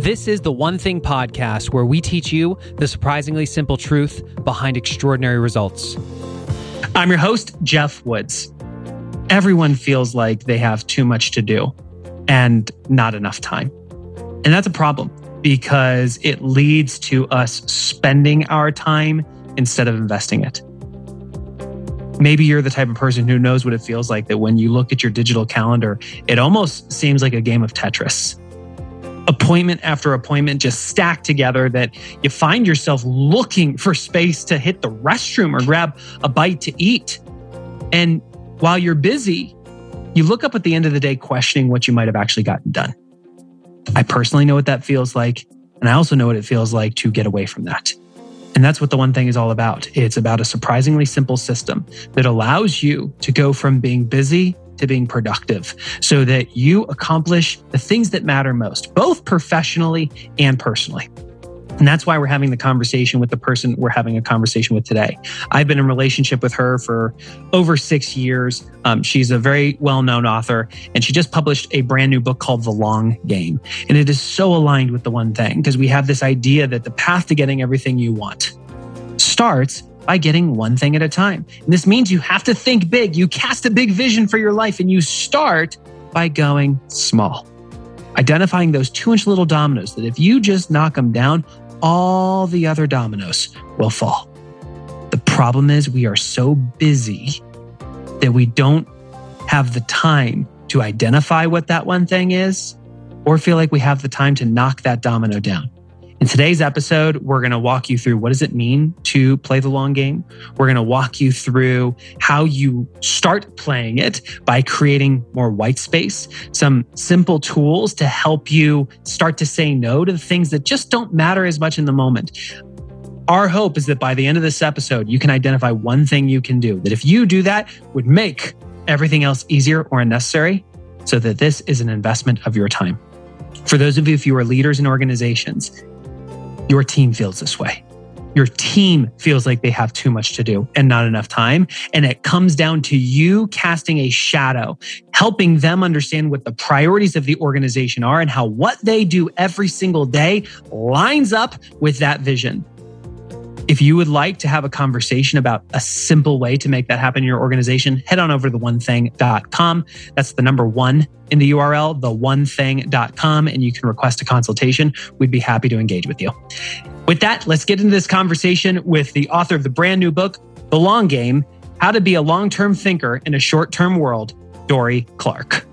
This is the One Thing podcast where we teach you the surprisingly simple truth behind extraordinary results. I'm your host, Geoff Woods. Everyone feels like they have too much to do and not enough time. And that's a problem because it leads to us spending our time instead of investing it. Maybe you're the type of person who knows what it feels like that when you look at your digital calendar, it almost seems like a game of Tetris. Appointment after appointment just stacked together that you find yourself looking for space to hit the restroom or grab a bite to eat. And while you're busy, you look up at the end of the day questioning what you might have actually gotten done. I personally know what that feels like. And I also know what it feels like to get away from that. And that's what the one thing is all about. It's about a surprisingly simple system that allows you to go from being busy to being productive so that you accomplish the things that matter most, both professionally and personally. And that's why we're having the conversation with the person we're having a conversation with today. I've been in relationship with her for over six years. Um, she's a very well known author, and she just published a brand new book called The Long Game. And it is so aligned with the one thing because we have this idea that the path to getting everything you want starts by getting one thing at a time. And this means you have to think big. You cast a big vision for your life, and you start by going small identifying those two inch little dominoes that if you just knock them down, all the other dominoes will fall. The problem is, we are so busy that we don't have the time to identify what that one thing is or feel like we have the time to knock that domino down. In today's episode, we're going to walk you through what does it mean to play the long game. We're going to walk you through how you start playing it by creating more white space, some simple tools to help you start to say no to the things that just don't matter as much in the moment. Our hope is that by the end of this episode, you can identify one thing you can do that if you do that would make everything else easier or unnecessary so that this is an investment of your time. For those of you, you are leaders in organizations, your team feels this way. Your team feels like they have too much to do and not enough time. And it comes down to you casting a shadow, helping them understand what the priorities of the organization are and how what they do every single day lines up with that vision. If you would like to have a conversation about a simple way to make that happen in your organization, head on over to theonething.com. That's the number one in the URL, theonething.com, and you can request a consultation. We'd be happy to engage with you. With that, let's get into this conversation with the author of the brand new book, The Long Game How to Be a Long Term Thinker in a Short Term World, Dorie Clark.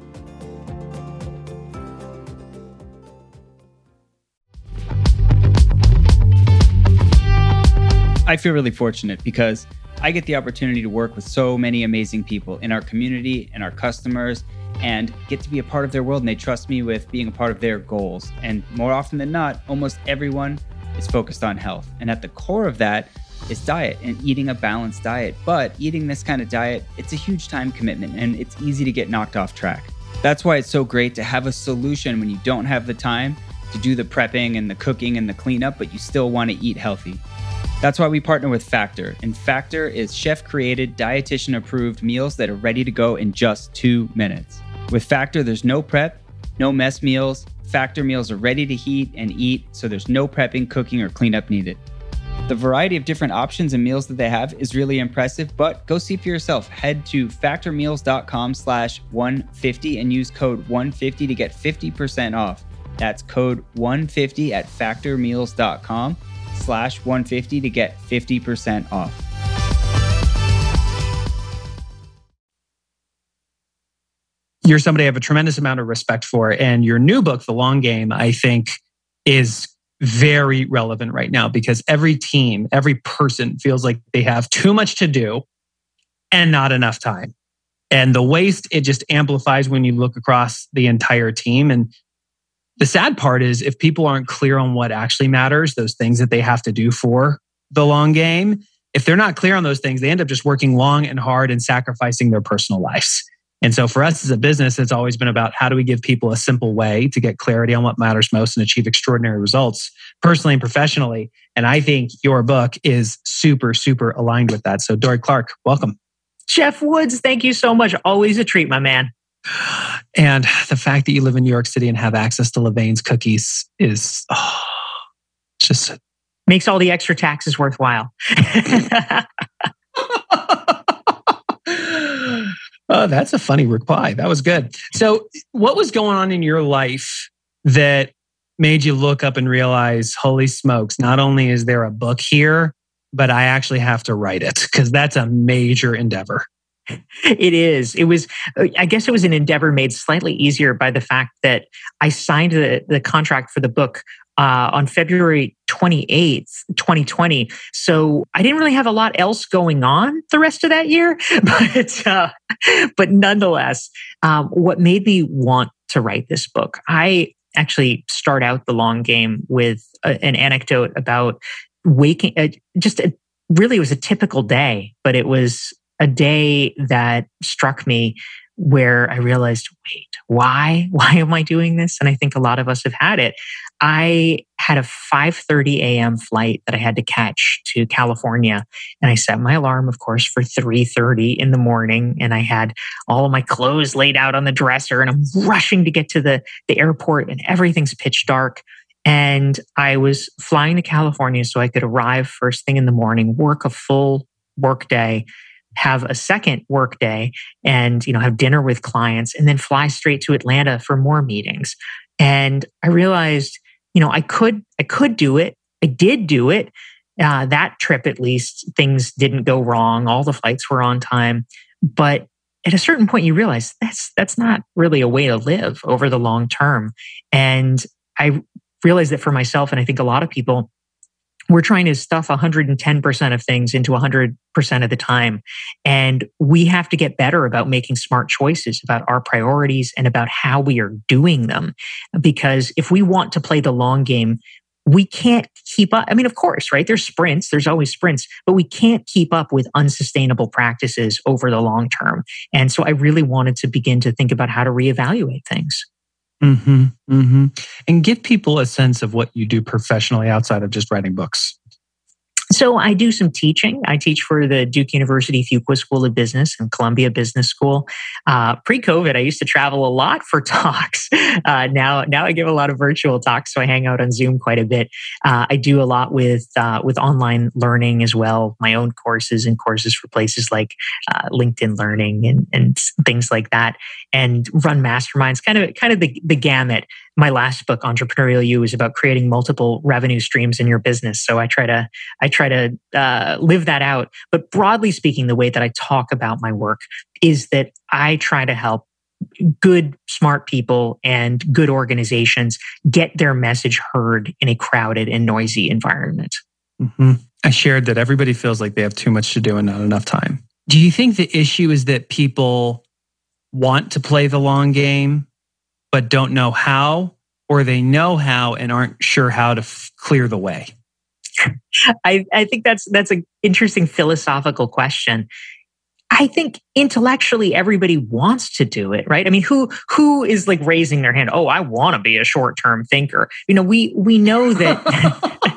I feel really fortunate because I get the opportunity to work with so many amazing people in our community and our customers and get to be a part of their world. And they trust me with being a part of their goals. And more often than not, almost everyone is focused on health. And at the core of that is diet and eating a balanced diet. But eating this kind of diet, it's a huge time commitment and it's easy to get knocked off track. That's why it's so great to have a solution when you don't have the time to do the prepping and the cooking and the cleanup, but you still want to eat healthy. That's why we partner with Factor. And Factor is chef created, dietitian approved meals that are ready to go in just two minutes. With Factor, there's no prep, no mess meals. Factor meals are ready to heat and eat, so there's no prepping, cooking, or cleanup needed. The variety of different options and meals that they have is really impressive, but go see for yourself. Head to factormeals.com slash 150 and use code 150 to get 50% off. That's code 150 at factormeals.com slash 150 to get 50% off. You're somebody I have a tremendous amount of respect for. And your new book, The Long Game, I think is very relevant right now because every team, every person feels like they have too much to do and not enough time. And the waste, it just amplifies when you look across the entire team. And the sad part is if people aren't clear on what actually matters, those things that they have to do for the long game, if they're not clear on those things, they end up just working long and hard and sacrificing their personal lives. And so for us as a business, it's always been about how do we give people a simple way to get clarity on what matters most and achieve extraordinary results personally and professionally. And I think your book is super, super aligned with that. So Dorie Clark, welcome. Geoff Woods, thank you so much. Always a treat, my man. And the fact that you live in New York City and have access to Levain's cookies is oh, just makes all the extra taxes worthwhile. oh, that's a funny reply. That was good. So, what was going on in your life that made you look up and realize, holy smokes, not only is there a book here, but I actually have to write it because that's a major endeavor. It is. It was, I guess it was an endeavor made slightly easier by the fact that I signed the, the contract for the book uh, on February 28th, 2020. So I didn't really have a lot else going on the rest of that year. But, uh, but nonetheless, um, what made me want to write this book, I actually start out the long game with a, an anecdote about waking, uh, just a, really it was a typical day, but it was a day that struck me where I realized, wait, why? Why am I doing this? And I think a lot of us have had it. I had a 5:30 a.m. flight that I had to catch to California, and I set my alarm, of course, for 3:30 in the morning. And I had all of my clothes laid out on the dresser, and I'm rushing to get to the the airport, and everything's pitch dark. And I was flying to California so I could arrive first thing in the morning, work a full work day, have a second work day and you know have dinner with clients and then fly straight to Atlanta for more meetings. And I realized, you know, I could I could do it. I did do it. Uh, that trip, at least, things didn't go wrong. All the flights were on time. But at a certain point, you realize that's that's not really a way to live over the long term. And I realized that for myself, and I think a lot of people, we're trying to stuff 110% of things into 100% of the time. And we have to get better about making smart choices about our priorities and about how we are doing them. Because if we want to play the long game, we can't keep up. I mean, of course, right? There's sprints, there's always sprints, but we can't keep up with unsustainable practices over the long term. And so I really wanted to begin to think about how to reevaluate things. Mm-hmm, mm-hmm. And give people a sense of what you do professionally outside of just writing books. So I do some teaching. I teach for the Duke University Fuqua School of Business and Columbia Business School. Uh, pre-COVID, I used to travel a lot for talks. Uh, now, now I give a lot of virtual talks, so I hang out on Zoom quite a bit. Uh, I do a lot with uh, with online learning as well, my own courses and courses for places like uh, LinkedIn Learning and, and things like that, and run masterminds. Kind of kind of the, the gamut my last book entrepreneurial you is about creating multiple revenue streams in your business. So i try to i try to uh, live that out. But broadly speaking the way that i talk about my work is that i try to help good smart people and good organizations get their message heard in a crowded and noisy environment. Mm-hmm. i shared that everybody feels like they have too much to do and not enough time. Do you think the issue is that people want to play the long game but don't know how, or they know how and aren't sure how to f- clear the way? I, I think that's that's an interesting philosophical question. I think intellectually everybody wants to do it, right? I mean, who who is like raising their hand? Oh, I want to be a short-term thinker. You know, we we know that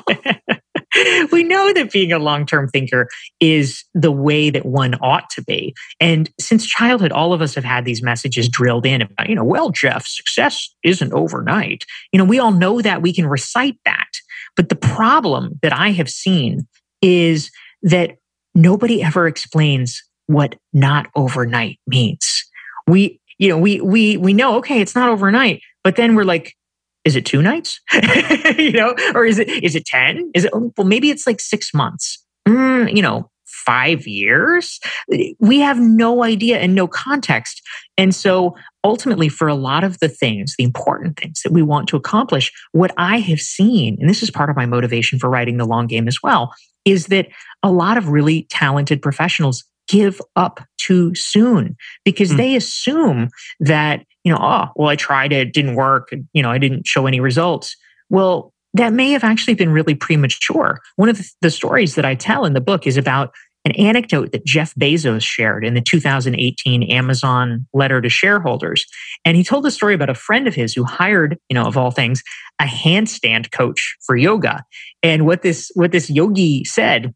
we know that being a long term thinker is the way that one ought to be. And since childhood, all of us have had these messages drilled in about, you know, well, Geoff, success isn't overnight. You know, we all know that we can recite that. But the problem that I have seen is that nobody ever explains what not overnight means. We, you know, we we we know, okay, it's not overnight, but then we're like, is it two nights? You know or is it is it 10 is it well maybe it's like six months. Mm, you know five years? We have no idea and no context. And so ultimately for a lot of the things the important things that we want to accomplish what i have seen and this is part of my motivation for writing the long game as well is that a lot of really talented professionals give up too soon because mm. they assume that you know, oh, well, I tried it, didn't work, you know, I didn't show any results. Well, that may have actually been really premature. One of the stories that I tell in the book is about an anecdote that Jeff Bezos shared in the 2018 Amazon letter to shareholders. And he told a story about a friend of his who hired, you know, of all things, a handstand coach for yoga. And what this what this yogi said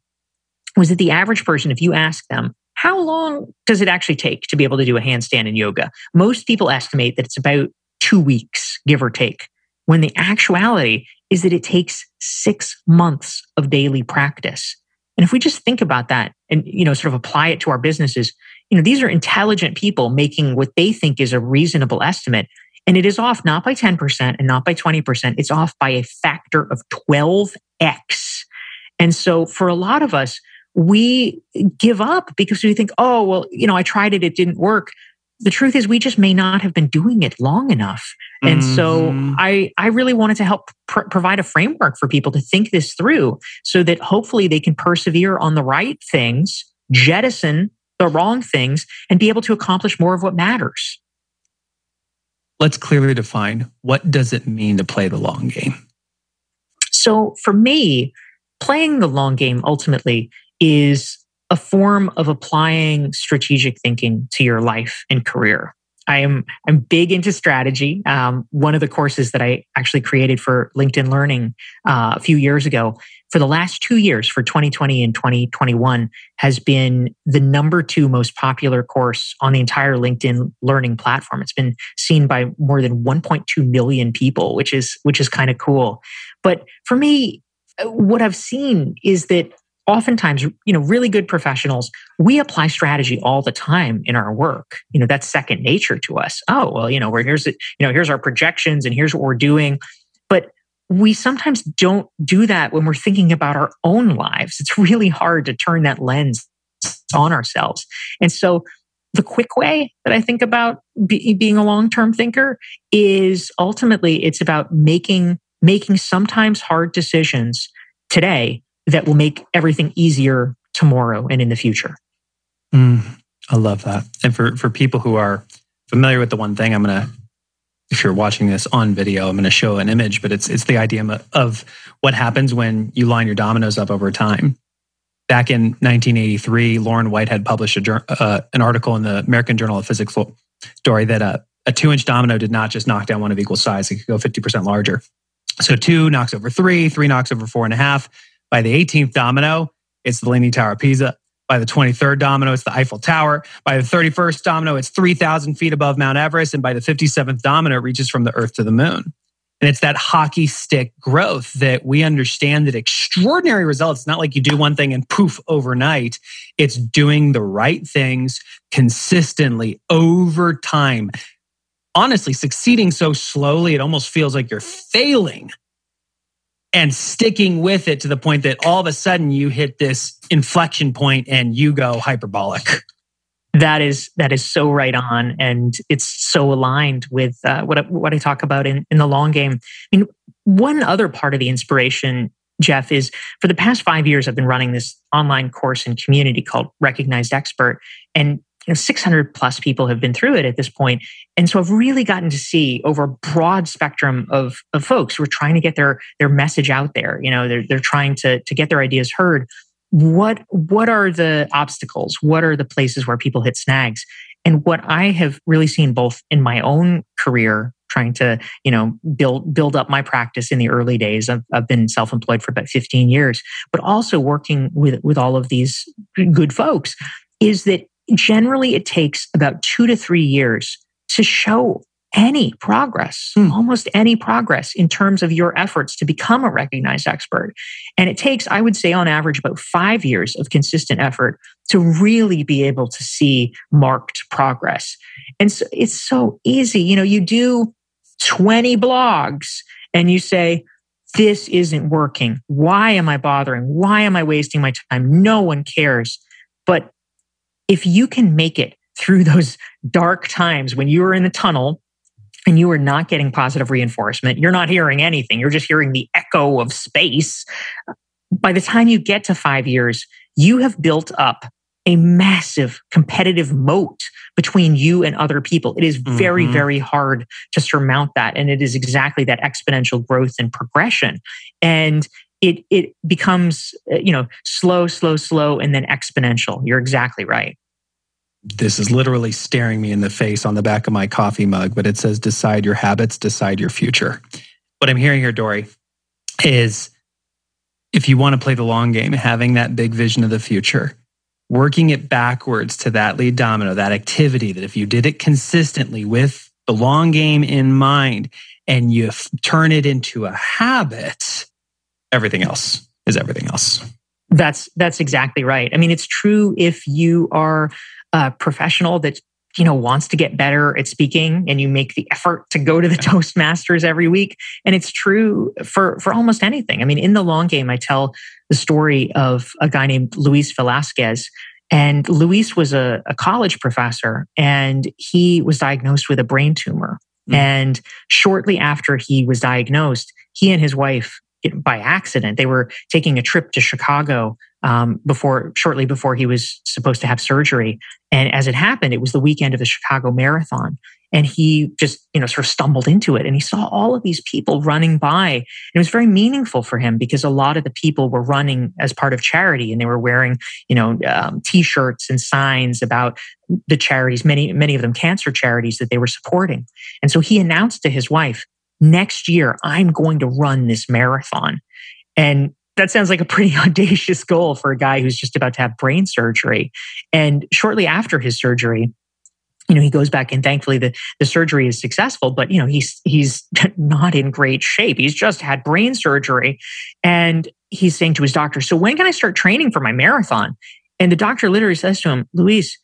was that the average person, if you ask them, how long does it actually take to be able to do a handstand in yoga? Most people estimate that it's about two weeks, give or take, when the actuality is that it takes six months of daily practice. And if we just think about that and, you know, sort of apply it to our businesses, you know, these are intelligent people making what they think is a reasonable estimate. And it is off not by 10% and not by 20%. It's off by a factor of 12x. And so for a lot of us, we give up because we think, oh, well, you know, I tried it, it didn't work. The truth is, we just may not have been doing it long enough. And mm-hmm. so I, I really wanted to help pr- provide a framework for people to think this through so that hopefully they can persevere on the right things, jettison the wrong things, and be able to accomplish more of what matters. Let's clearly define what does it mean to play the long game? So for me, playing the long game ultimately is a form of applying strategic thinking to your life and career. I am I'm big into strategy. Um, one of the courses that I actually created for LinkedIn Learning uh, a few years ago, for the last two years, for 2020 and 2021, has been the number two most popular course on the entire LinkedIn Learning platform. It's been seen by more than 1.2 million people, which is which is kind of cool. But for me, what I've seen is that oftentimes you know really good professionals we apply strategy all the time in our work. You know that's second nature to us. Oh well you know where here's it you know here's our projections and here's what we're doing. But we sometimes don't do that when we're thinking about our own lives. It's really hard to turn that lens on ourselves. And so the quick way that i think about be, being a long-term thinker is ultimately it's about making making sometimes hard decisions today that will make everything easier tomorrow and in the future. Mm, I love that. And for, for people who are familiar with the one thing, I'm going to, if you're watching this on video, I'm going to show an image, but it's, it's the idea of what happens when you line your dominoes up over time. Back in 1983, Lorne Whitehead published a, uh, an article in the American Journal of Physics story that a, a two inch domino did not just knock down one of equal size, it could go 50% larger. So two knocks over three, three knocks over four and a half, by the 18th domino, it's the Leaning Tower of Pisa. By the 23rd domino, it's the Eiffel Tower. By the 31st domino, it's 3,000 feet above Mount Everest. And by the 57th domino, it reaches from the Earth to the moon. And it's that hockey stick growth that we understand that extraordinary results, not like you do one thing and poof overnight. It's doing the right things consistently over time. Honestly, succeeding so slowly, it almost feels like you're failing and sticking with it to the point that all of a sudden you hit this inflection point and you go hyperbolic. That is that is so right on and it's so aligned with uh, what, I, what I talk about in, in the long game. I mean one other part of the inspiration geoff is for the past five years i've been running this online course and community called recognized expert and you know 600 plus people have been through it at this point. And so i've really gotten to see over a broad spectrum of, of folks who are trying to get their their message out there. You know they're, they're trying to to get their ideas heard. What what are the obstacles? What are the places where people hit snags? And what i have really seen both in my own career trying to you know build build up my practice in the early days i've, I've been self-employed for about 15 years but also working with with all of these good folks is that generally it takes about two to three years to show any progress, hmm. almost any progress in terms of your efforts to become a recognized expert. And it takes, I would say, on average, about five years of consistent effort to really be able to see marked progress. And so it's so easy. You know, you do 20 blogs and you say, this isn't working. Why am I bothering? Why am I wasting my time? No one cares. But if you can make it through those dark times when you are in the tunnel and you are not getting positive reinforcement, you're not hearing anything, you're just hearing the echo of space. By the time you get to five years, you have built up a massive competitive moat between you and other people. It is very, mm-hmm. very hard to surmount that. And it is exactly that exponential growth and progression. And it it becomes uh, you know slow slow slow and then exponential. You're exactly right. This is literally staring me in the face on the back of my coffee mug but it says decide your habits decide your future. What i'm hearing here dorie is if you want to play the long game having that big vision of the future working it backwards to that lead domino, that activity that if you did it consistently with the long game in mind and you turn it into a habit, everything else is everything else. That's that's exactly right. I mean, it's true if you are a professional that you know wants to get better at speaking and you make the effort to go to the toastmasters every week and it's true for for almost anything i mean in the long game i tell the story of a guy named luis velasquez and luis was a, a college professor and he was diagnosed with a brain tumor mm. and shortly after he was diagnosed he and his wife by accident they were taking a trip to chicago um, before shortly before he was supposed to have surgery. And as it happened, it was the weekend of the Chicago Marathon. And he just, you know, sort of stumbled into it and he saw all of these people running by. And it was very meaningful for him because a lot of the people were running as part of charity and they were wearing, you know, um, t-shirts and signs about the charities, many, many of them cancer charities that they were supporting. And so he announced to his wife, next year, I'm going to run this marathon. And that sounds like a pretty audacious goal for a guy who's just about to have brain surgery. And shortly after his surgery, you know, he goes back and thankfully the, the surgery is successful, but you know, he's he's not in great shape. He's just had brain surgery. And he's saying to his doctor, So when can I start training for my marathon? And the doctor literally says to him, Luis,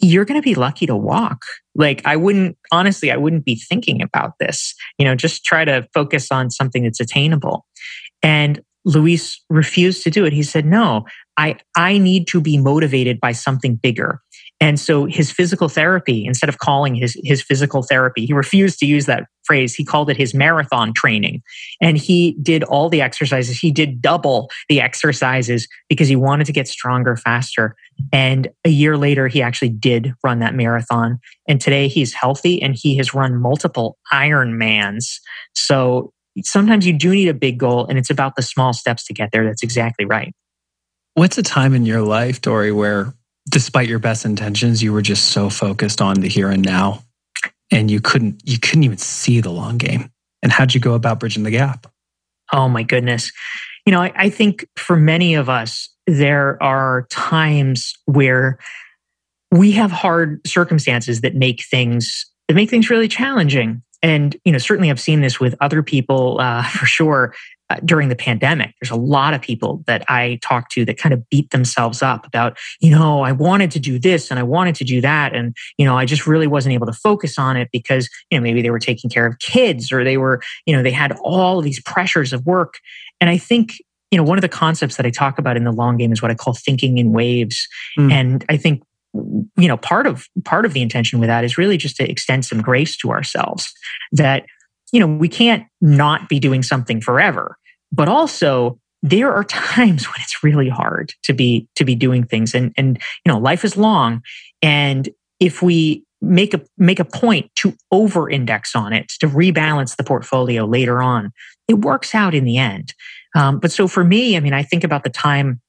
you're going to be lucky to walk. Like, I wouldn't, honestly, I wouldn't be thinking about this. You know, just try to focus on something that's attainable. And Luis refused to do it. He said, no, I, I need to be motivated by something bigger. And so his physical therapy, instead of calling his, his physical therapy, he refused to use that phrase. He called it his marathon training. And he did all the exercises. He did double the exercises because he wanted to get stronger faster. And a year later, he actually did run that marathon. And today he's healthy and he has run multiple Ironmans. So sometimes you do need a big goal and it's about the small steps to get there. That's exactly right. What's a time in your life, Dorie, where despite your best intentions, you were just so focused on the here and now and you couldn't you couldn't even see the long game? And how'd you go about bridging the gap? Oh my goodness. You know, I, I think for many of us, there are times where we have hard circumstances that make things that make things really challenging and you know certainly i've seen this with other people uh, for sure uh, during the pandemic there's a lot of people that i talk to that kind of beat themselves up about you know i wanted to do this and i wanted to do that. And you know i just really wasn't able to focus on it because you know maybe they were taking care of kids or they were you know they had all these pressures of work. And i think you know one of the concepts that i talk about in the long game is what i call thinking in waves. Mm. and i think you know part of part of the intention with that is really just to extend some grace to ourselves that you know we can't not be doing something forever but also there are times when it's really hard to be to be doing things and and you know life is long and if we make a make a point to over index on it to rebalance the portfolio later on it works out in the end um, but so for me i mean i think about the time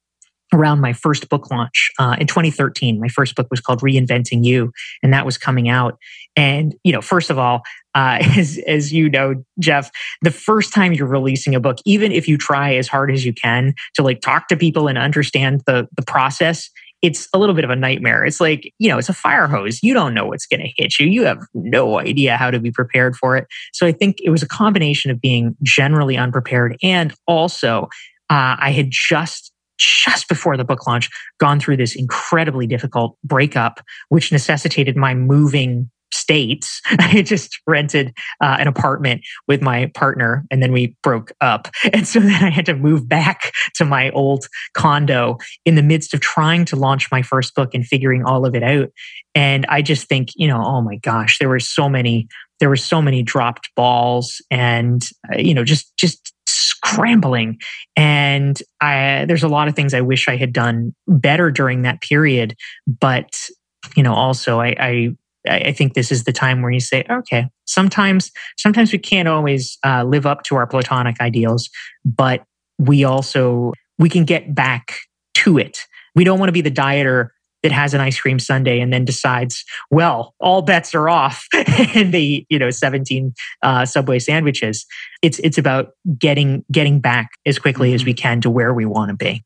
around my first book launch uh, in 2013. My first book was called Reinventing You, and that was coming out. And you know, first of all, uh, as as you know, Geoff, the first time you're releasing a book, even if you try as hard as you can to like talk to people and understand the the process. It's a little bit of a nightmare. It's like, you know, it's a fire hose. You don't know what's going to hit you. You have no idea how to be prepared for it. So I think it was a combination of being generally unprepared and also uh, I had just just before the book launch, gone through this incredibly difficult breakup, which necessitated my moving states. I just rented uh, an apartment with my partner and then we broke up. And so then I had to move back to my old condo in the midst of trying to launch my first book and figuring all of it out. And I just think, you know, oh my gosh, there were so many there were so many dropped balls and uh, you know just just scrambling. And I, there's a lot of things I wish I had done better during that period. But, you know, also I, I I think this is the time where you say, okay, sometimes, sometimes we can't always uh, live up to our platonic ideals, but we also we can get back to it. We don't want to be the dieter that has an ice cream sundae and then decides, well, all bets are off, and they eat, you know, 17 uh, Subway sandwiches. It's it's about getting getting back as quickly mm-hmm. as we can to where we want to be.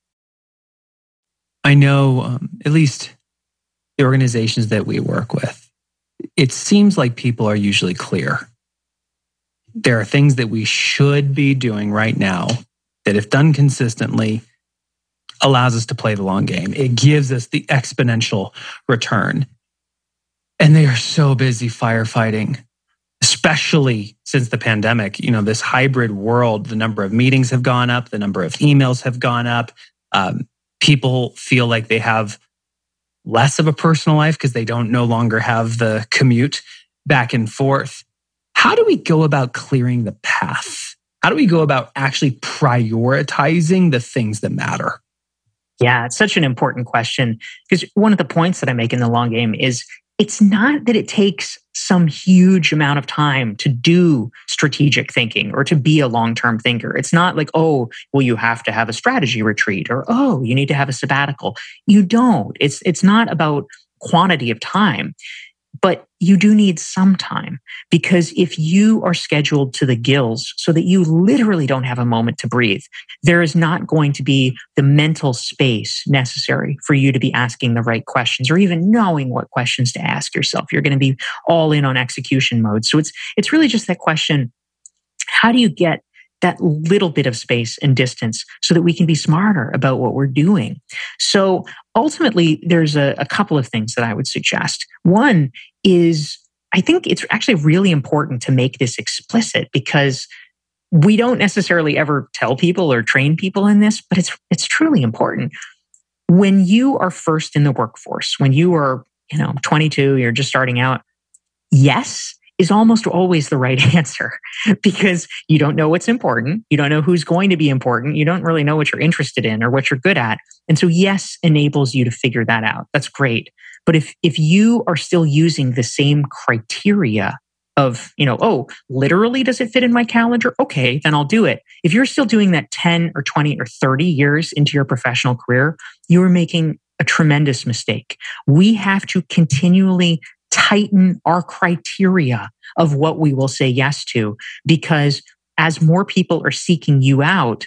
I know um, at least the organizations that we work with, it seems like people are usually clear. There are things that we should be doing right now that, if done consistently, allows us to play the long game. It gives us the exponential return. And they are so busy firefighting, especially since the pandemic. You know, this hybrid world, the number of meetings have gone up, the number of emails have gone up. Um, people feel like they have less of a personal life because they don't no longer have the commute back and forth. How do we go about clearing the path? How do we go about actually prioritizing the things that matter? Yeah, it's such an important question because one of the points that I make in the long game is it's not that it takes some huge amount of time to do strategic thinking or to be a long term thinker. It's not like, oh, well, you have to have a strategy retreat or, oh, you need to have a sabbatical. You don't. It's, it's not about quantity of time. But you do need some time because if you are scheduled to the gills so that you literally don't have a moment to breathe, there is not going to be the mental space necessary for you to be asking the right questions or even knowing what questions to ask yourself. You're going to be all in on execution mode. So it's, it's really just that question. How do you get that little bit of space and distance so that we can be smarter about what we're doing. So ultimately, there's a, a, couple of things that I would suggest. One is I think it's actually really important to make this explicit because we don't necessarily ever tell people or train people in this, but it's it's truly important. When you are first in the workforce, when you are, you know, 22, you're just starting out, yes, is almost always the right answer because you don't know what's important. You don't know who's going to be important. You don't really know what you're interested in or what you're good at. And so, yes, enables you to figure that out. That's great. But if, if you are still using the same criteria of, you know, oh, literally, does it fit in my calendar? Okay, then I'll do it. If you're still doing that 10 or 20 or 30 years into your professional career, you are making a tremendous mistake. We have to continually tighten our criteria of what we will say yes to. Because as more people are seeking you out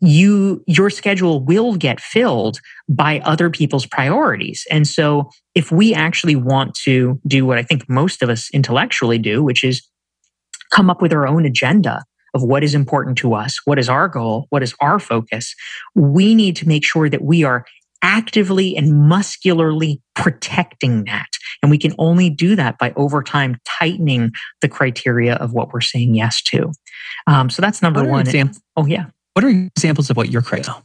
you your schedule will get filled by other people's priorities. And so if we actually want to do what i think most of us intellectually do which is come up with our own agenda of what is important to us what is our goal what is our focus we need to make sure that we are actively and muscularly protecting that. And we can only do that by over time tightening the criteria of what we're saying yes to. Um, so that's number one. Exam- oh, yeah. What are examples of what you're criteria?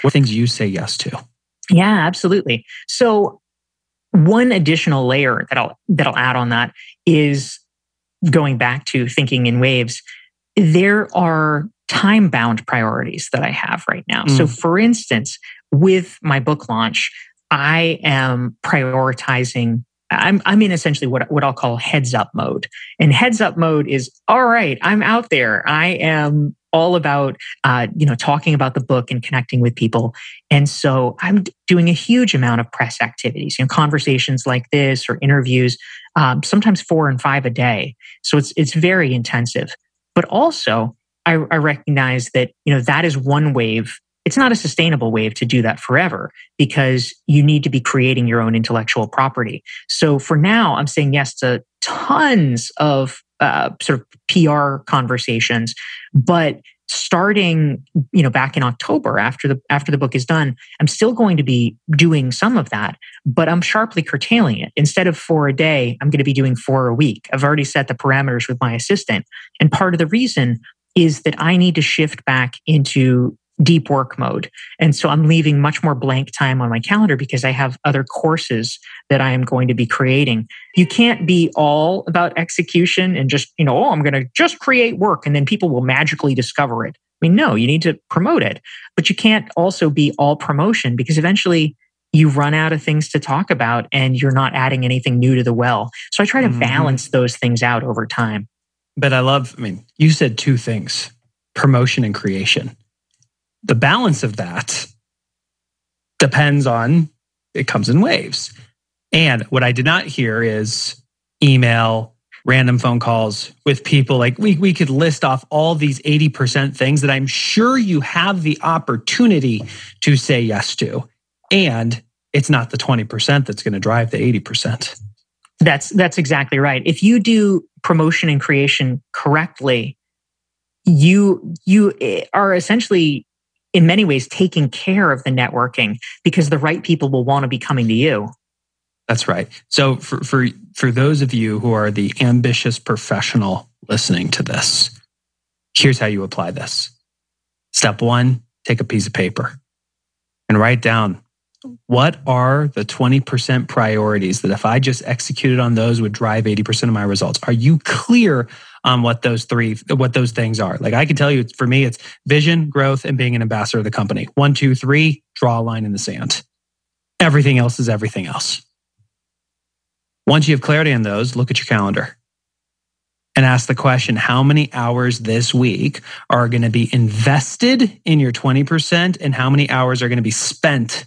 What things you say yes to? Yeah, absolutely. So one additional layer that I'll that I'll add on that is going back to thinking in waves. There are time bound priorities that I have right now. Mm. So, for instance, with my book launch, I am prioritizing. I'm, I'm in essentially what, what I'll call heads up mode. And heads up mode is all right, I'm out there. I am all about uh, you know talking about the book and connecting with people and so i'm doing a huge amount of press activities you know conversations like this or interviews um, sometimes four and five a day so it's it's very intensive but also I, I recognize that you know that is one wave. It's not a sustainable wave to do that forever because you need to be creating your own intellectual property. So for now, I'm saying yes to tons of uh, sort of PR conversations, but starting you know back in october after the after the book is done i'm still going to be doing some of that but i'm sharply curtailing it. Instead of four a day i'm going to be doing four a week. I've already set the parameters with my assistant. And part of the reason is that i need to shift back into deep work mode. And so I'm leaving much more blank time on my calendar because I have other courses that I am going to be creating. You can't be all about execution and just, you know, oh, I'm going to just create work and then people will magically discover it. I mean, no, you need to promote it, but you can't also be all promotion because eventually you run out of things to talk about and you're not adding anything new to the well. So I try to mm-hmm. balance those things out over time. But I love, I mean, you said two things promotion and creation the balance of that depends on it comes in waves. And what I did not hear is email, random phone calls with people. Like we, we could list off all these 80% things that I'm sure you have the opportunity to say yes to. And it's not the 20% that's going to drive the 80%. That's that's exactly right. If you do promotion and creation correctly, you you are essentially in many ways taking care of the networking because the right people will want to be coming to you. That's right. So for for for those of you who are the ambitious professional listening to this, here's how you apply this. Step 1, take a piece of paper and write down what are the 20% priorities that if I just executed on those would drive 80% of my results? Are you clear on what those three, what those things are? Like I can tell you for me, it's vision, growth, and being an ambassador of the company. One, two, three, draw a line in the sand. Everything else is everything else. Once you have clarity on those, look at your calendar and ask the question how many hours this week are going to be invested in your 20% and how many hours are going to be spent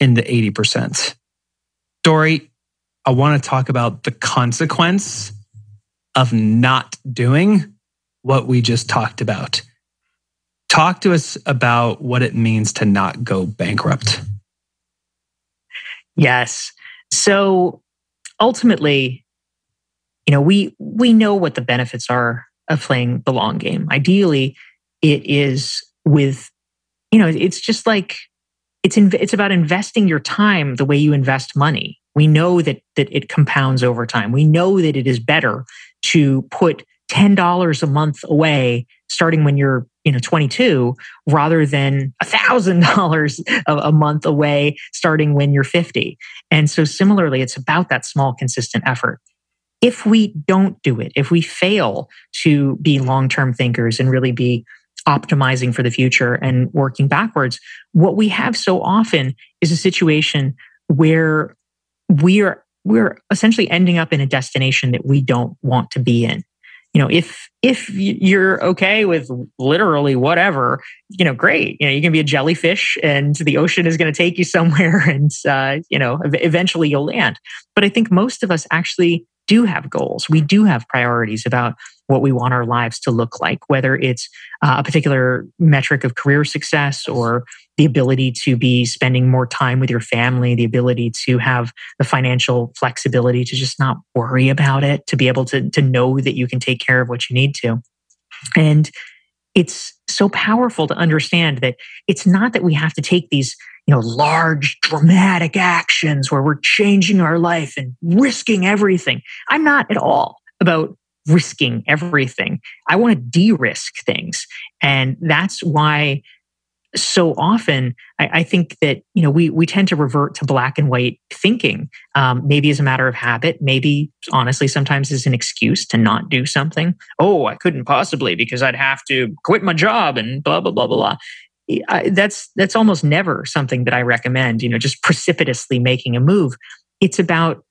in the 80%. Dorie, I want to talk about the consequence of not doing what we just talked about. Talk to us about what it means to not go bankrupt. Yes. So ultimately, you know, we we know what the benefits are of playing the long game. Ideally, it is with, you know, it's just like it's in, it's about investing your time the way you invest money. We know that that it compounds over time. We know that it is better to put ten dollars a month away starting when you're you know 22 rather than a thousand dollars a month away starting when you're 50 and so similarly it's about that small consistent effort if we don't do it if we fail to be long-term thinkers and really be optimizing for the future and working backwards. What we have so often is a situation where we are we're essentially ending up in a destination that we don't want to be in. You know, if if you're okay with literally whatever, you know, great. You know, you can be a jellyfish, and the ocean is going to take you somewhere, and uh, you know, eventually you'll land. But I think most of us actually do have goals. We do have priorities about what we want our lives to look like, whether it's uh, a particular metric of career success or the ability to be spending more time with your family, the ability to have the financial flexibility to just not worry about it, to be able to, to know that you can take care of what you need to. And it's so powerful to understand that it's not that we have to take these you know large dramatic actions where we're changing our life and risking everything i'm not at all about risking everything i want to de-risk things and that's why so often I, I, think that you know we we tend to revert to black and white thinking um, maybe as a matter of habit maybe honestly sometimes as an excuse to not do something oh i couldn't possibly because i'd have to quit my job and blah blah blah blah blah that's that's almost never something that I recommend. You know, just precipitously making a move. It's about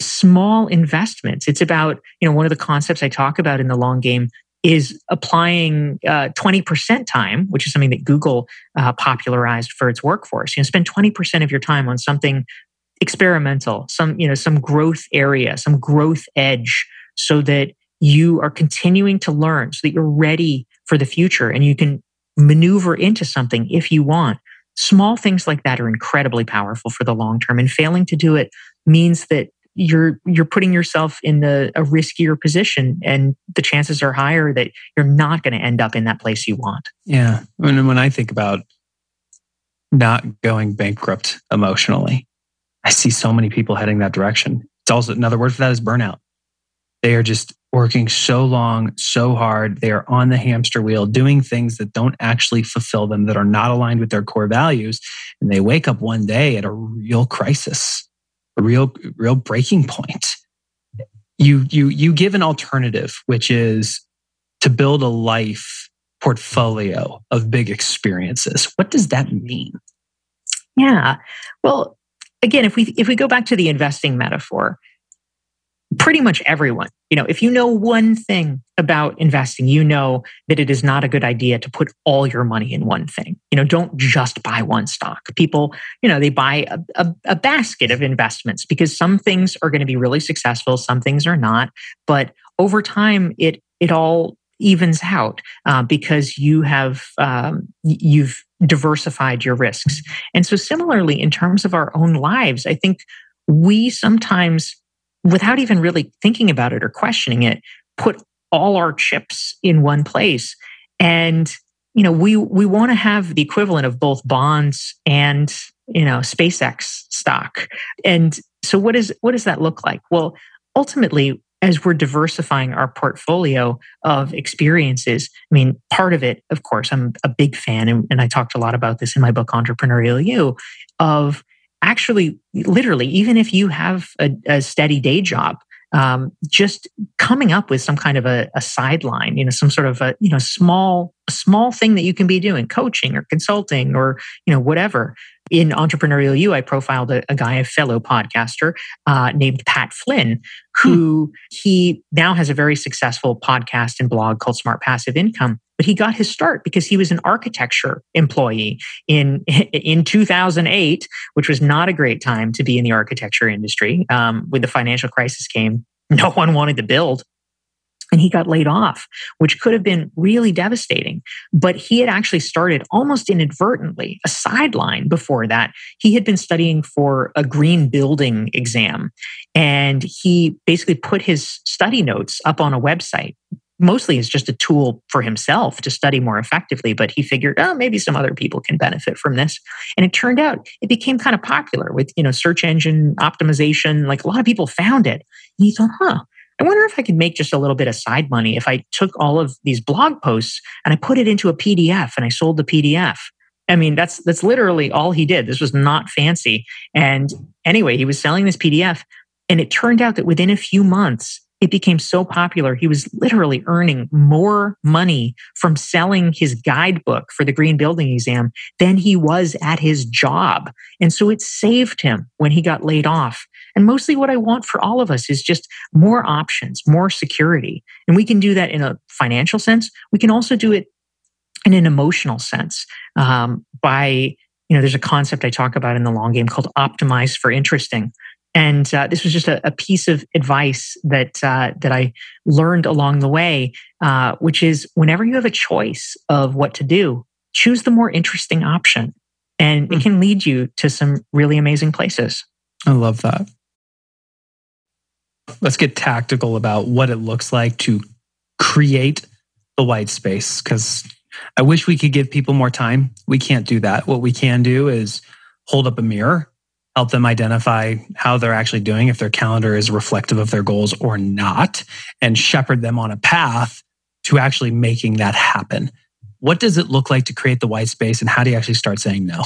small investments. It's about you know one of the concepts I talk about in the long game is applying uh, 20% time, which is something that Google uh, popularized for its workforce. You know, spend 20% of your time on something experimental, some you know some growth area, some growth edge, so that you are continuing to learn, so that you're ready for the future, and you can maneuver into something if you want. Small things like that are incredibly powerful for the long term, and failing to do it means that you're you're putting yourself in the a riskier position and the chances are higher that you're not going to end up in that place you want. Yeah. And when i think about not going bankrupt emotionally i see so many people heading that direction. It's also another word for that is burnout. They are just working so long, so hard. They are on the hamster wheel doing things that don't actually fulfill them, that are not aligned with their core values. And they wake up one day at a real crisis, a real, real breaking point. You, you, you give an alternative, which is to build a life portfolio of big experiences. What does that mean? Yeah. Well, again, if we if we go back to the investing metaphor, pretty much everyone. You know, if you know one thing about investing, you know that it is not a good idea to put all your money in one thing. You know, don't just buy one stock. People, you know, they buy a, a, a basket of investments because some things are going to be really successful, some things are not. But over time, it it all evens out uh, because you have um, you've diversified your risks. And so, similarly, in terms of our own lives, I think we sometimes, without even really thinking about it or questioning it, put all our chips in one place. And you know, we we want to have the equivalent of both bonds and you know SpaceX stock. And so, what is what does that look like? Well, ultimately, as we're diversifying our portfolio of experiences. I mean, part of it, of course, I'm a big fan, and, and I talked a lot about this in my book, Entrepreneurial You, of actually, literally, even if you have a, a steady day job, um, just coming up with some kind of a, a, sideline, you know, some sort of a you know small small thing that you can be doing, coaching or consulting or you know whatever. In Entrepreneurial You, I profiled a, a guy, a fellow podcaster uh, named Pat Flynn, who hmm. he now has a very successful podcast and blog called Smart Passive Income. But he got his start because he was an architecture employee in in 2008, which was not a great time to be in the architecture industry. Um, when the financial crisis came, no one wanted to build and he got laid off, which could have been really devastating. But he had actually started almost inadvertently a sideline before that. He had been studying for a green building exam, and he basically put his study notes up on a website. Mostly as just a tool for himself to study more effectively, but he figured, oh, maybe some other people can benefit from this. And it turned out it became kind of popular with, you know, search engine optimization. Like a lot of people found it. And he thought, huh, I wonder if I could make just a little bit of side money if I took all of these blog posts and I put it into a PDF and I sold the PDF. I mean, that's that's literally all he did. This was not fancy. And anyway, he was selling this PDF and it turned out that within a few months it became so popular he was literally earning more money from selling his guidebook for the green building exam than he was at his job. And so it saved him when he got laid off and mostly what I want for all of us is just more options, more security. And we can do that in a financial sense. We can also do it in an emotional sense um, by, you know, there's a concept I talk about in the long game called optimize for interesting. And uh, this was just a, a, piece of advice that uh, that I learned along the way, uh, which is whenever you have a choice of what to do, choose the more interesting option, and it hmm. can lead you to some really amazing places. I love that let's get tactical about what it looks like to create the white space because I wish we could give people more time. We can't do that. What we can do is hold up a mirror, help them identify how they're actually doing, if their calendar is reflective of their goals or not, and shepherd them on a path to actually making that happen. What does it look like to create the white space and how do you actually start saying no?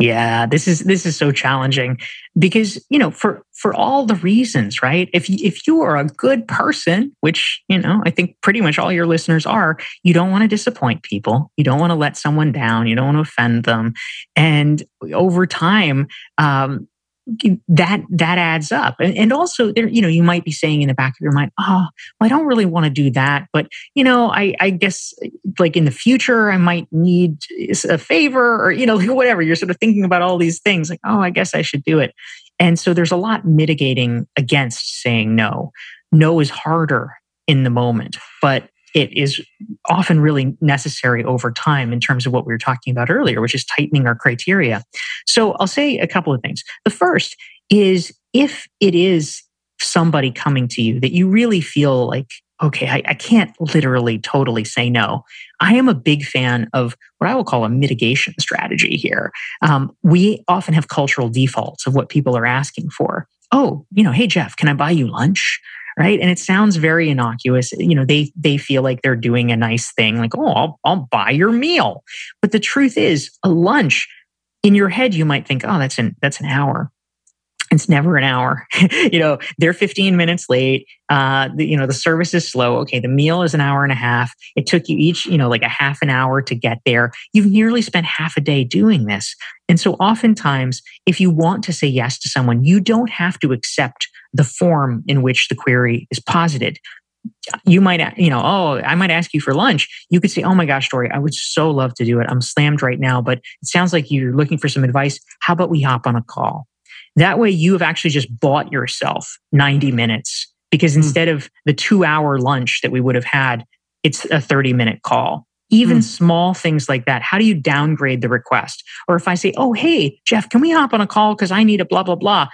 Yeah, this is this is so challenging because you know for for all the reasons, right? If if you are a good person, which you know I think pretty much all your listeners are, you don't want to disappoint people. You don't want to let someone down. You don't want to offend them, and over time, um, that that adds up. And, and also there you know you might be saying in the back of your mind oh well, i don't really want to do that. But you know i i guess like in the future i might need a favor or you know whatever. You're sort of thinking about all these things like oh i guess i should do it. And so there's a lot mitigating against saying no. No is harder in the moment but it is often really necessary over time in terms of what we were talking about earlier, which is tightening our criteria. So I'll say a couple of things. The first is if it is somebody coming to you that you really feel like, okay, I, I can't literally totally say no. I am a big fan of what I will call a mitigation strategy here. Um, we often have cultural defaults of what people are asking for. Oh, you know, hey, Geoff, can I buy you lunch? Right? And it sounds very innocuous. You know they they feel like they're doing a nice thing like oh I'll, I'll buy your meal. But the truth is a lunch in your head you might think oh that's an that's an hour. It's never an hour. You know they're 15 minutes late. Uh the, you know the service is slow. Okay the meal is an hour and a half. It took you each you know like a half an hour to get there. You've nearly spent half a day doing this. And so oftentimes if you want to say yes to someone you don't have to accept the form in which the query is posited. You might, you know, oh, I might ask you for lunch. You could say, oh my gosh, Dorie, I would so love to do it. I'm slammed right now, but it sounds like you're looking for some advice. How about we hop on a call? That way you have actually just bought yourself 90 minutes because hmm. instead of the two hour lunch that we would have had, it's a 30 minute call. Even mm. small things like that. How do you downgrade the request? Or if I say, oh, hey, Geoff, can we hop on a call because I need a blah, blah, blah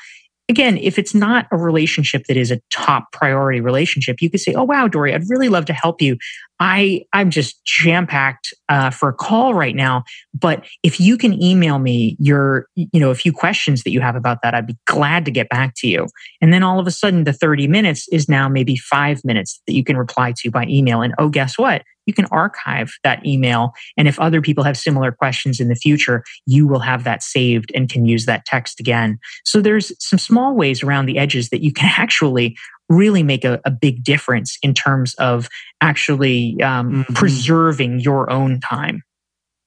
again, if it's not a relationship that is a top priority relationship, you could say, "Oh wow, Dorie, I'd really love to help you. I I'm just jam packed uh, for a call right now, but if you can email me your you know a few questions that you have about that, I'd be glad to get back to you." And then all of a sudden, the 30 minutes is now maybe five minutes that you can reply to by email. And oh, guess what? You can archive that email. And if other people have similar questions in the future, you will have that saved and can use that text again. So there's some small ways around the edges that you can actually really make a, a big difference in terms of actually um, mm-hmm. preserving your own time.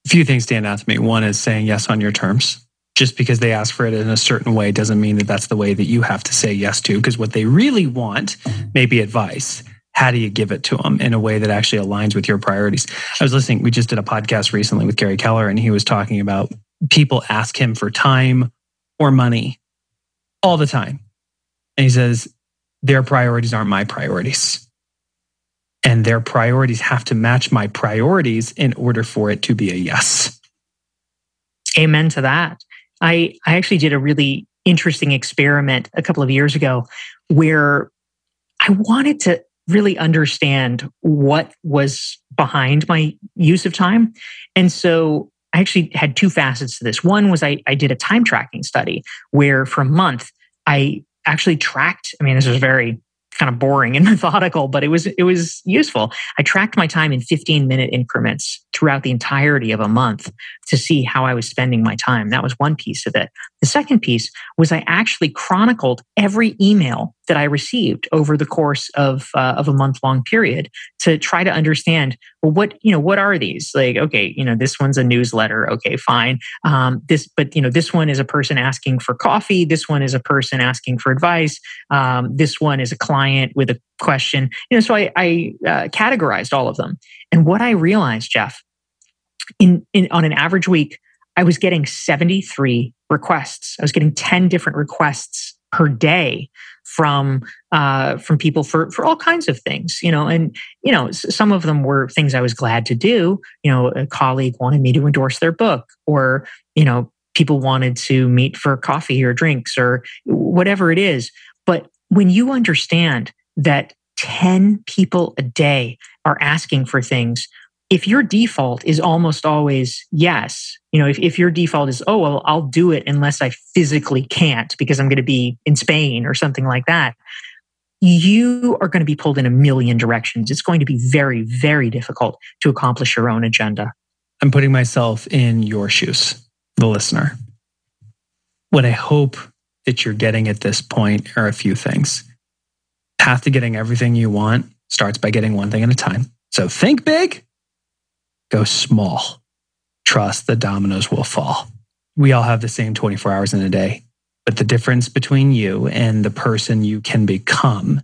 A few things stand out to me. One is saying yes on your terms. Just because they ask for it in a certain way doesn't mean that that's the way that you have to say yes to, because what they really want may be advice how do you give it to them in a way that actually aligns with your priorities? I was listening, we just did a podcast recently with Gary Keller, and he was talking about people ask him for time or money all the time. And he says, their priorities aren't my priorities. And their priorities have to match my priorities in order for it to be a yes. Amen to that. I, I actually did a really interesting experiment a couple of years ago where I wanted to really understand what was behind my use of time. And so I actually had two facets to this. One was I, I did a time tracking study where for a month I actually tracked, I mean, this was very kind of boring and methodical, but it was it was useful. I tracked my time in 15 minute increments throughout the entirety of a month to see how I was spending my time. That was one piece of it. The second piece was I actually chronicled every email that I received over the course of uh, of a month long period to try to understand well what you know what are these like okay you know this one's a newsletter okay fine um, this but you know this one is a person asking for coffee this one is a person asking for advice um, this one is a client with a question you know so I, I uh, categorized all of them and what I realized Geoff in, in on an average week I was getting 73 requests I was getting 10 different requests per day from uh, from people for for all kinds of things, you know, and you know some of them were things I was glad to do. You know, a colleague wanted me to endorse their book, or you know, people wanted to meet for coffee or drinks or whatever it is. But when you understand that 10 people a day are asking for things if your default is almost always yes, you know, if, if your default is, oh, well, I'll do it unless I physically can't because I'm going to be in Spain or something like that, you are going to be pulled in a million directions. It's going to be very, very difficult to accomplish your own agenda. I'm putting myself in your shoes, the listener. What I hope that you're getting at this point are a few things. Path to getting everything you want starts by getting one thing at a time. So think big Go small. Trust the dominoes will fall. We all have the same 24 hours in a day, but the difference between you and the person you can become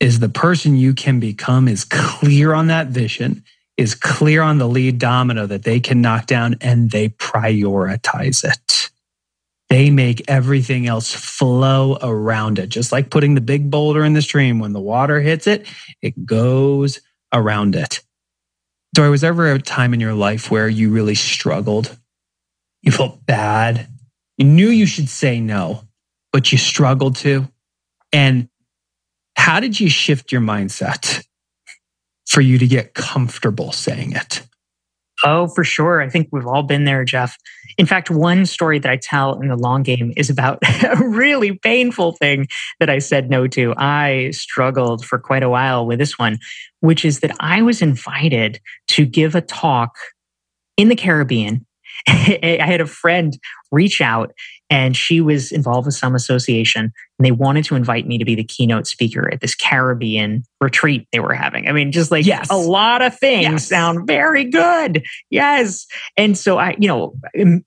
is the person you can become is clear on that vision, is clear on the lead domino that they can knock down, and they prioritize it. They make everything else flow around it, just like putting the big boulder in the stream. When the water hits it, it goes around it. Dorie, was there ever a time in your life where you really struggled? You felt bad. You knew you should say no, but you struggled to. And how did you shift your mindset for you to get comfortable saying it? Oh, for sure. I think we've all been there, Geoff. In fact, one story that I tell in the long game is about a really painful thing that I said no to. I struggled for quite a while with this one, which is that I was invited to give a talk in the Caribbean. I had a friend reach out and she was involved with some association and they wanted to invite me to be the keynote speaker at this Caribbean retreat they were having. I mean, just like yes. a lot of things yes. sound very good. Yes. And so I, you know,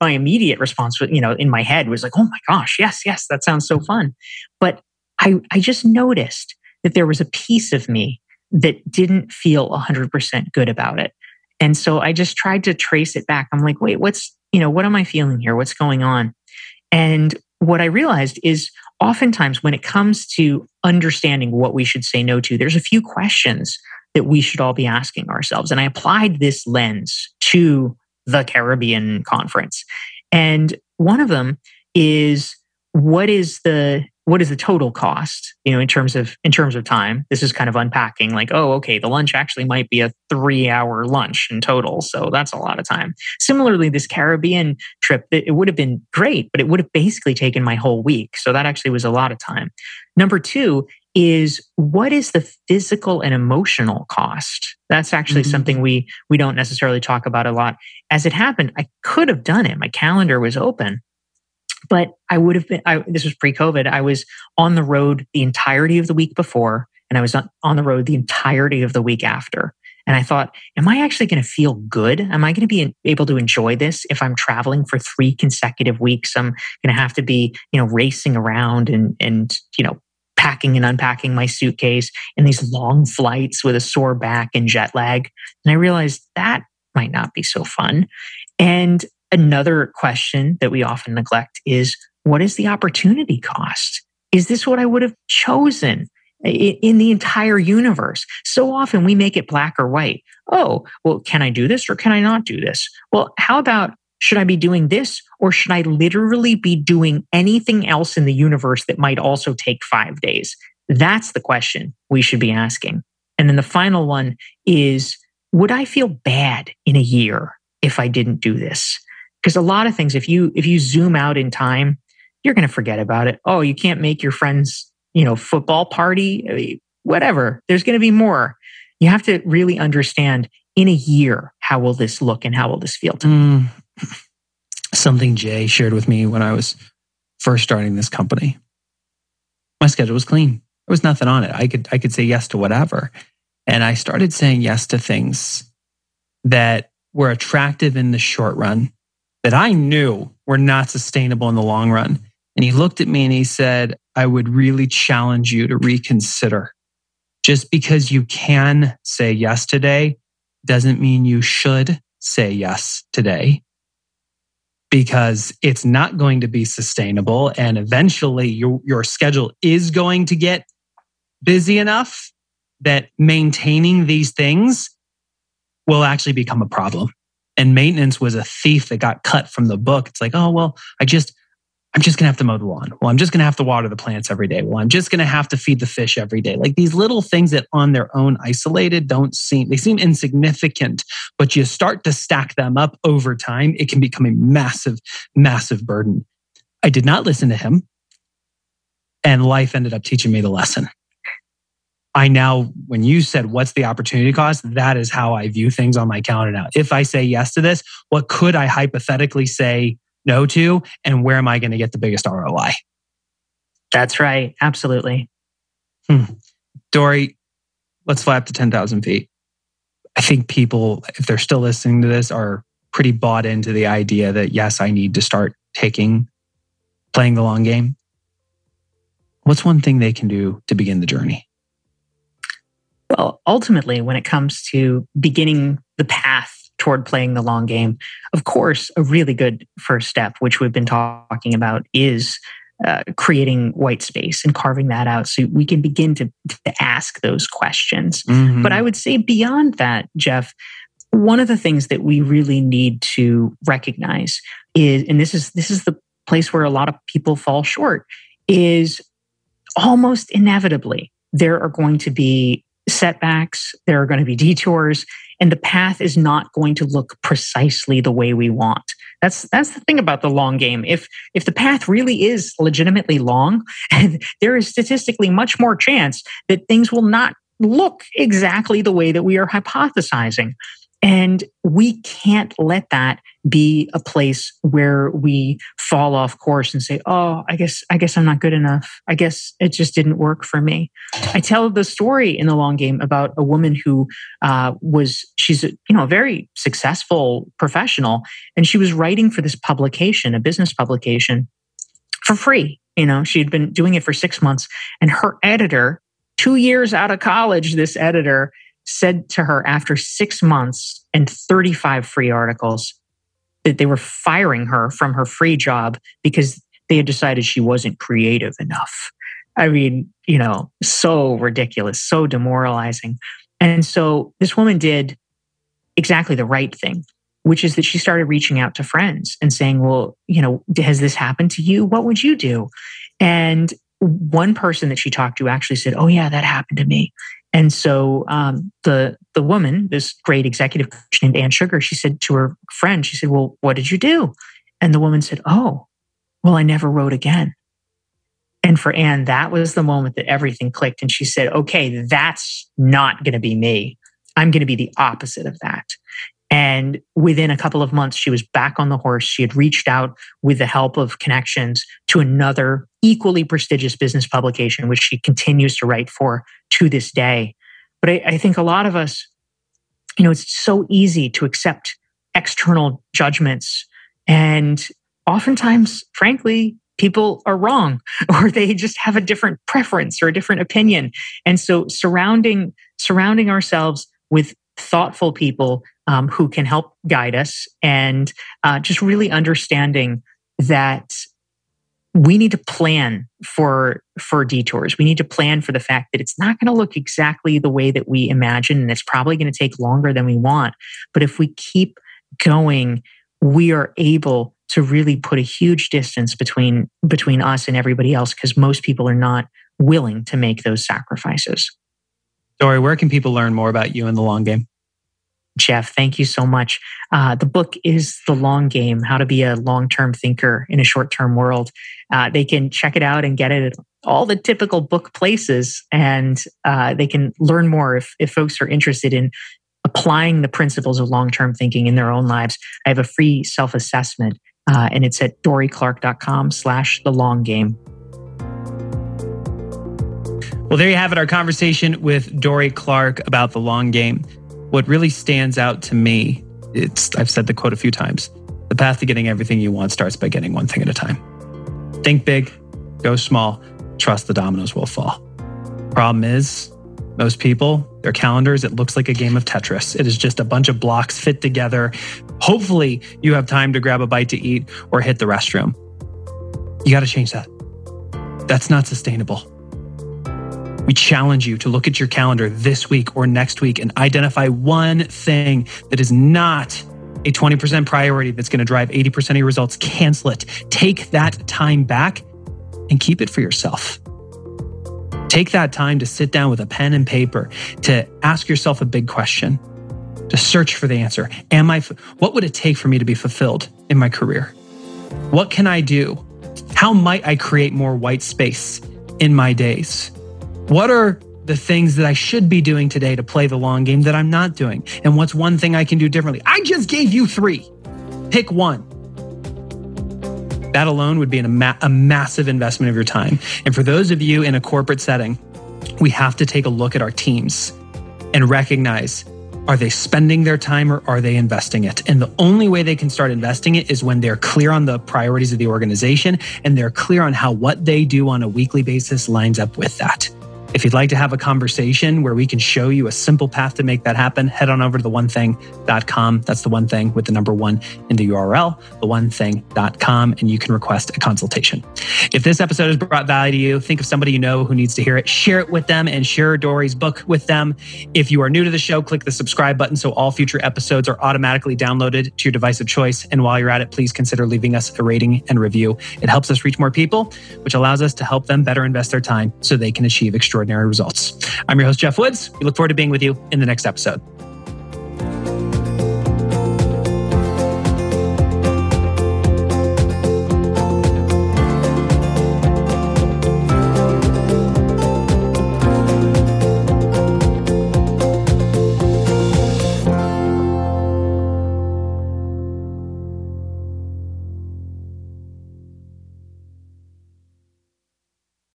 my immediate response, you know, in my head was like, oh my gosh, yes, yes, that sounds so fun. But I, I just noticed that there was a piece of me that didn't feel 100% good about it. And so I just tried to trace it back. I'm like, wait, what's, you know, what am I feeling here? What's going on? And what I realized is oftentimes when it comes to understanding what we should say no to, there's a few questions that we should all be asking ourselves. And I applied this lens to the Caribbean conference. And one of them is what is the what is the total cost you know in terms of in terms of time? This is kind of unpacking like oh okay the lunch actually might be a 3 hour lunch in total so that's a lot of time. Similarly this caribbean trip it would have been great but it would have basically taken my whole week so that actually was a lot of time. Number 2 is what is the physical and emotional cost? That's actually mm-hmm. something we we don't necessarily talk about a lot. As it happened i could have done it. My calendar was open but I would have been, I, this was pre COVID. I was on the road the entirety of the week before, and I was on the road the entirety of the week after. And I thought, am I actually going to feel good? Am I going to be able to enjoy this if I'm traveling for three consecutive weeks? I'm going to have to be, you know, racing around and, and, you know, packing and unpacking my suitcase in these long flights with a sore back and jet lag. And I realized that might not be so fun. And Another question that we often neglect is what is the opportunity cost? Is this what I would have chosen in the entire universe? So often we make it black or white. Oh, well, can I do this or can I not do this? Well, how about should I be doing this or should I literally be doing anything else in the universe that might also take five days? That's the question we should be asking. And then the final one is Would I feel bad in a year if I didn't do this? Because a lot of things if you if you zoom out in time you're going to forget about it. Oh you can't make your friends you know football party whatever. There's going to be more. You have to really understand in a year how will this look and how will this feel to mm. something jay shared with me when i was first starting this company. My schedule was clean. There was nothing on it. I could i could say yes to whatever. And i started saying yes to things that were attractive in the short run that I knew were not sustainable in the long run. And he looked at me and he said, I would really challenge you to reconsider. Just because you can say yes today doesn't mean you should say yes today because it's not going to be sustainable. And eventually your, your schedule is going to get busy enough that maintaining these things will actually become a problem and maintenance was a thief that got cut from the book. It's like, oh, well, I just, I'm just going to have to mow the lawn. Well, I'm just going to have to water the plants every day. Well, I'm just going to have to feed the fish every day. Like these little things that on their own isolated don't seem, they seem insignificant, but you start to stack them up over time. It can become a massive, massive burden. I did not listen to him. And life ended up teaching me the lesson. I now, when you said, what's the opportunity cost? That is how I view things on my calendar now. If I say yes to this, what could I hypothetically say no to? And where am I going to get the biggest ROI? That's right. Absolutely. Hmm. Dorie, let's fly up to 10,000 feet. I think people, if they're still listening to this, are pretty bought into the idea that, yes, I need to start taking, playing the long game. What's one thing they can do to begin the journey? Ultimately, when it comes to beginning the path toward playing the long game, of course, a really good first step, which we've been talking about, is uh, creating white space and carving that out so we can begin to, to ask those questions. Mm-hmm. But I would say beyond that, Geoff, one of the things that we really need to recognize is, and this is this is the place where a lot of people fall short, is almost inevitably there are going to be setbacks, there are going to be detours, and the path is not going to look precisely the way we want. That's that's the thing about the long game. If if the path really is legitimately long, there is statistically much more chance that things will not look exactly the way that we are hypothesizing. And we can't let that be a place where we fall off course and say, "Oh, I guess I guess I'm not good enough. I guess it just didn't work for me." I tell the story in the long game about a woman who uh, was she's a, you know a very successful professional, and she was writing for this publication, a business publication, for free. You know, she'd been doing it for six months, and her editor, two years out of college, this editor said to her after six months and 35 free articles that they were firing her from her free job because they had decided she wasn't creative enough. I mean, you know, so ridiculous, so demoralizing. And so this woman did exactly the right thing, which is that she started reaching out to friends and saying, Well, you know, has this happened to you? What would you do? And one person that she talked to actually said, Oh, yeah, that happened to me. And so um, the the woman, this great executive coach named Ann Sugar, she said to her friend, she said, "Well, what did you do?" And the woman said, "Oh, well, I never wrote again." And for Ann, that was the moment that everything clicked, and she said, "Okay, that's not going to be me. I'm going to be the opposite of that." And within a couple of months, she was back on the horse. She had reached out with the help of connections to another equally prestigious business publication, which she continues to write for to this day. But I, I think a lot of us, you know, it's so easy to accept external judgments. And oftentimes, frankly, people are wrong or they just have a different preference or a different opinion. And so surrounding surrounding ourselves with thoughtful people um, who can help guide us and uh, just really understanding that we need to plan for for detours. We need to plan for the fact that it's not going to look exactly the way that we imagine and it's probably going to take longer than we want. But if we keep going we are able to really put a huge distance between between us and everybody else because most people are not willing to make those sacrifices Dorie, where can people learn more about you in the long game? Geoff, thank you so much. Uh, the book is The Long Game How to Be a Long Term Thinker in a Short Term World. Uh, they can check it out and get it at all the typical book places, and uh, they can learn more if, if folks are interested in applying the principles of long term thinking in their own lives. I have a free self assessment, uh, and it's at dorieclark.com slash the long game. Well, there you have it, our conversation with Dorie Clark about the long game. What really stands out to me, it's I've said the quote a few times. The path to getting everything you want starts by getting one thing at a time. Think big, go small, trust the dominoes will fall. Problem is, most people, their calendars, it looks like a game of Tetris. It is just a bunch of blocks fit together. Hopefully, you have time to grab a bite to eat or hit the restroom. You got to change that. That's not sustainable. We challenge you to look at your calendar this week or next week and identify one thing that is not a 20% priority that's going to drive 80% of your results. Cancel it. Take that time back and keep it for yourself. Take that time to sit down with a pen and paper to ask yourself a big question, to search for the answer. Am I, what would it take for me to be fulfilled in my career? What can I do? How might I create more white space in my days? What are the things that I should be doing today to play the long game that I'm not doing? And what's one thing I can do differently? I just gave you three. Pick one. That alone would be a, ma- a massive investment of your time. And for those of you in a corporate setting, we have to take a look at our teams and recognize are they spending their time or are they investing it? And the only way they can start investing it is when they're clear on the priorities of the organization and they're clear on how what they do on a weekly basis lines up with that. If you'd like to have a conversation where we can show you a simple path to make that happen, head on over to theonething.com. That's the one thing with the number one in the URL, theonething.com, and you can request a consultation. If this episode has brought value to you, think of somebody you know who needs to hear it, share it with them, and share Dorie's book with them. If you are new to the show, click the subscribe button so all future episodes are automatically downloaded to your device of choice. And while you're at it, please consider leaving us a rating and review. It helps us reach more people, which allows us to help them better invest their time so they can achieve extraordinary extraordinary results. I'm your host, Geoff Woods. We look forward to being with you in the next episode.